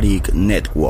El Balearic Network.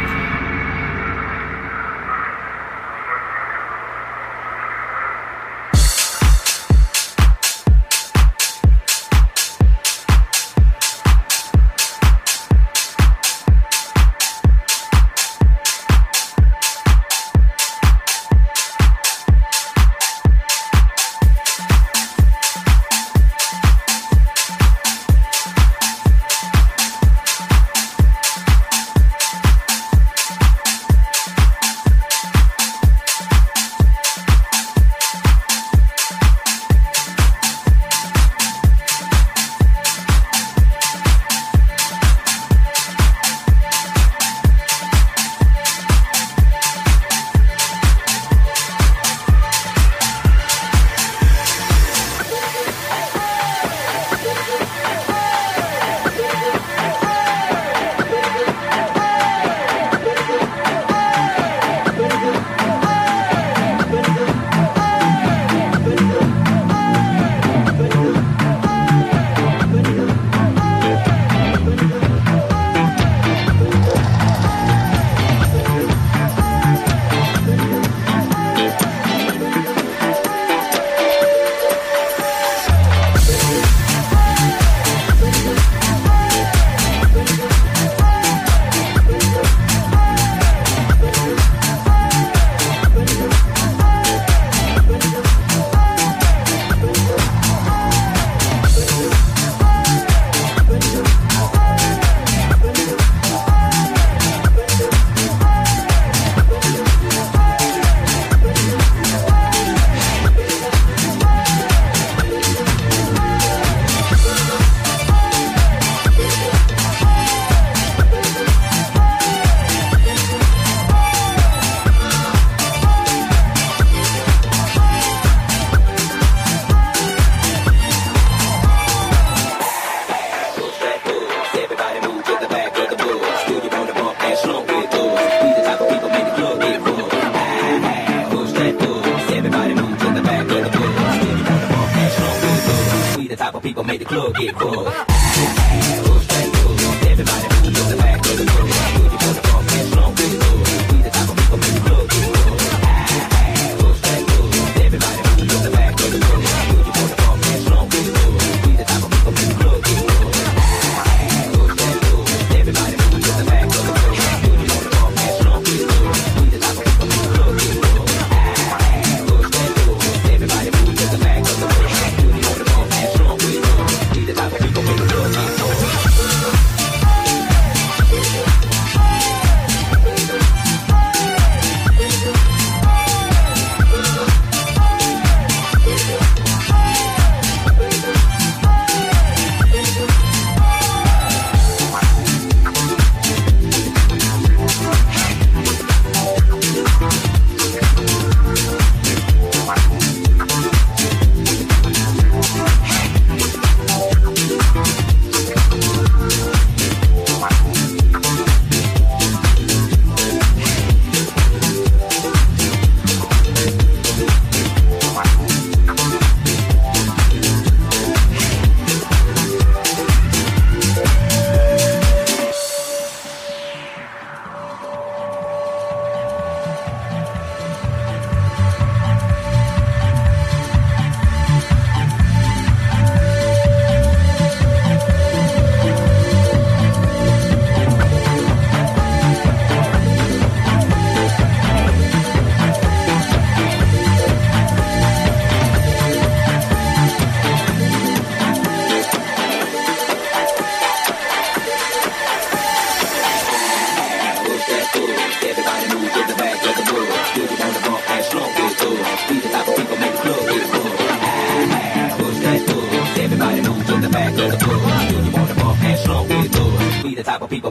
Gonna make the club get buzzed. Everybody move to the back of the club.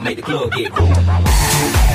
make the club get cool.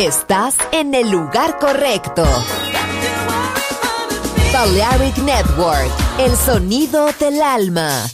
Estás en el lugar correcto. Balearic Network, el sonido del alma.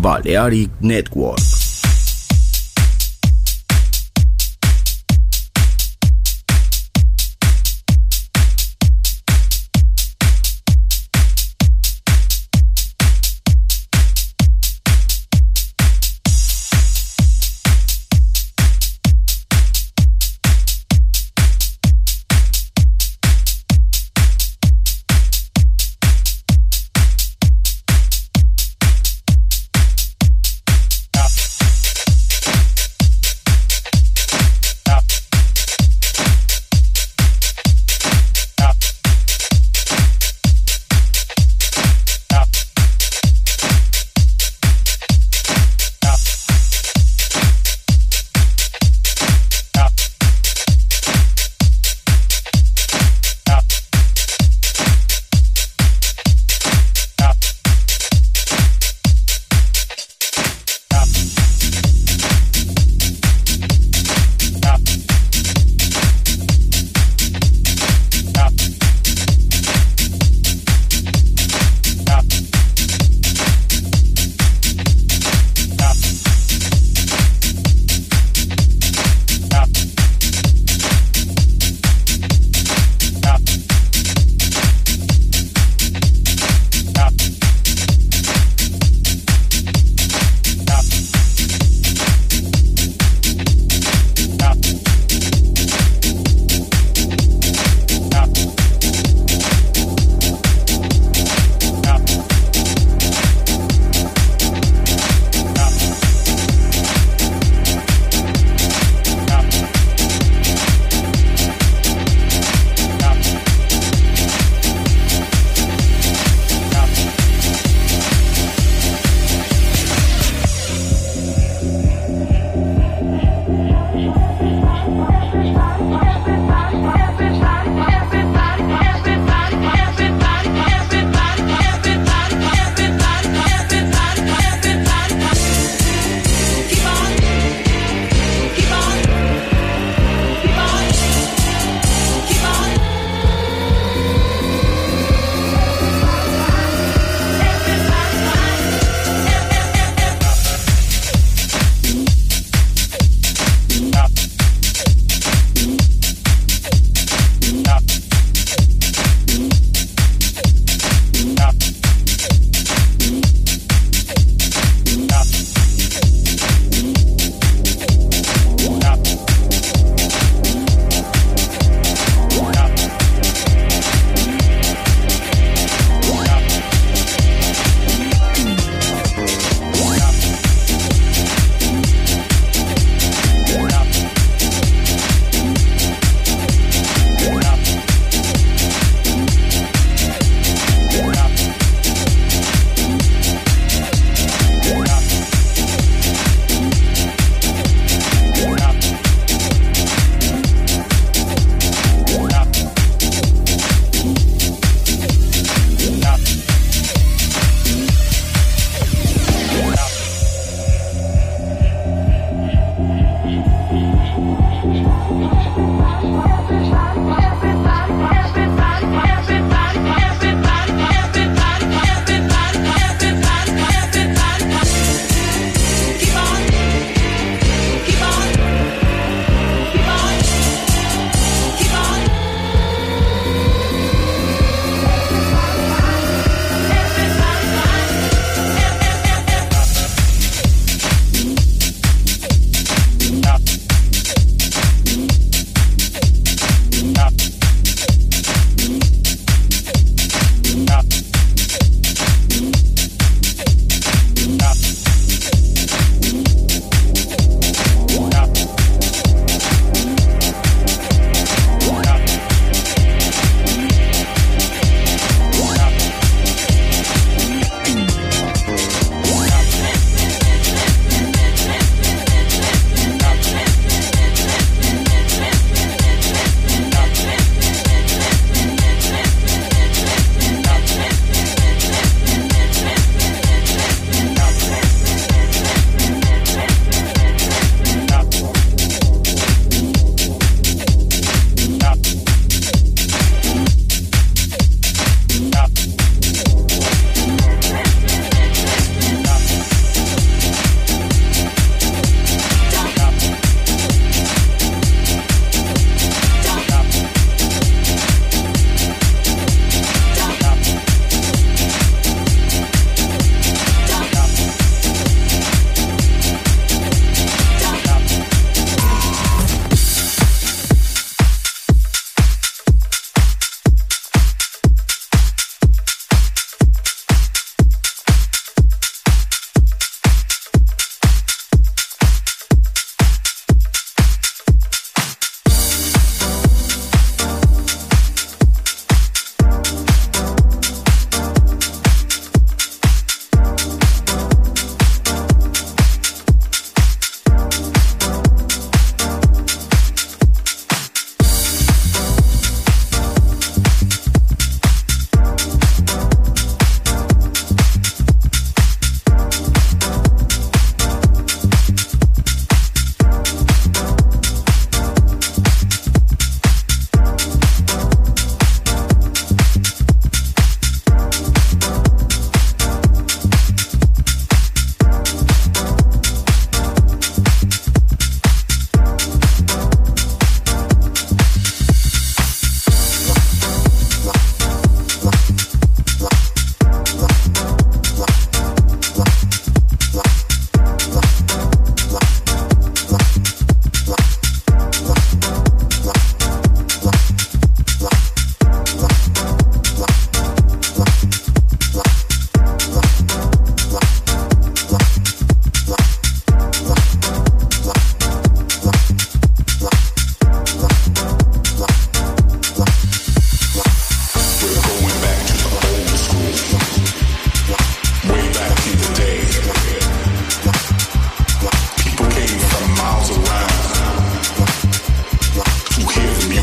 Balearic Network.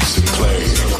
Sinclair.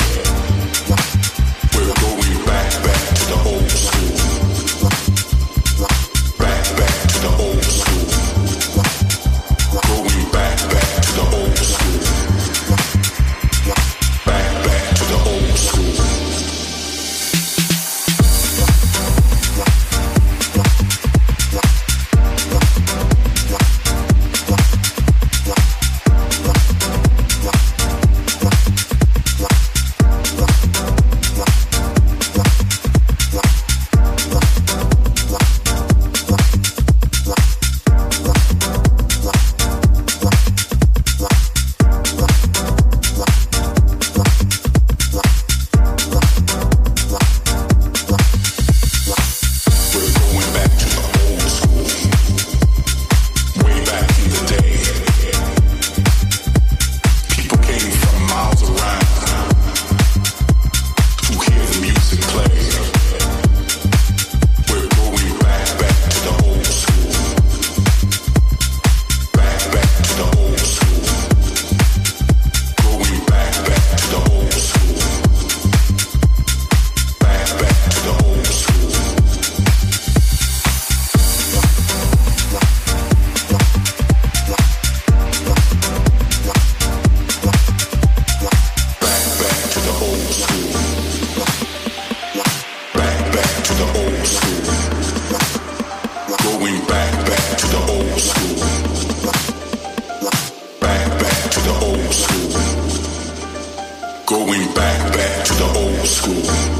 The old school.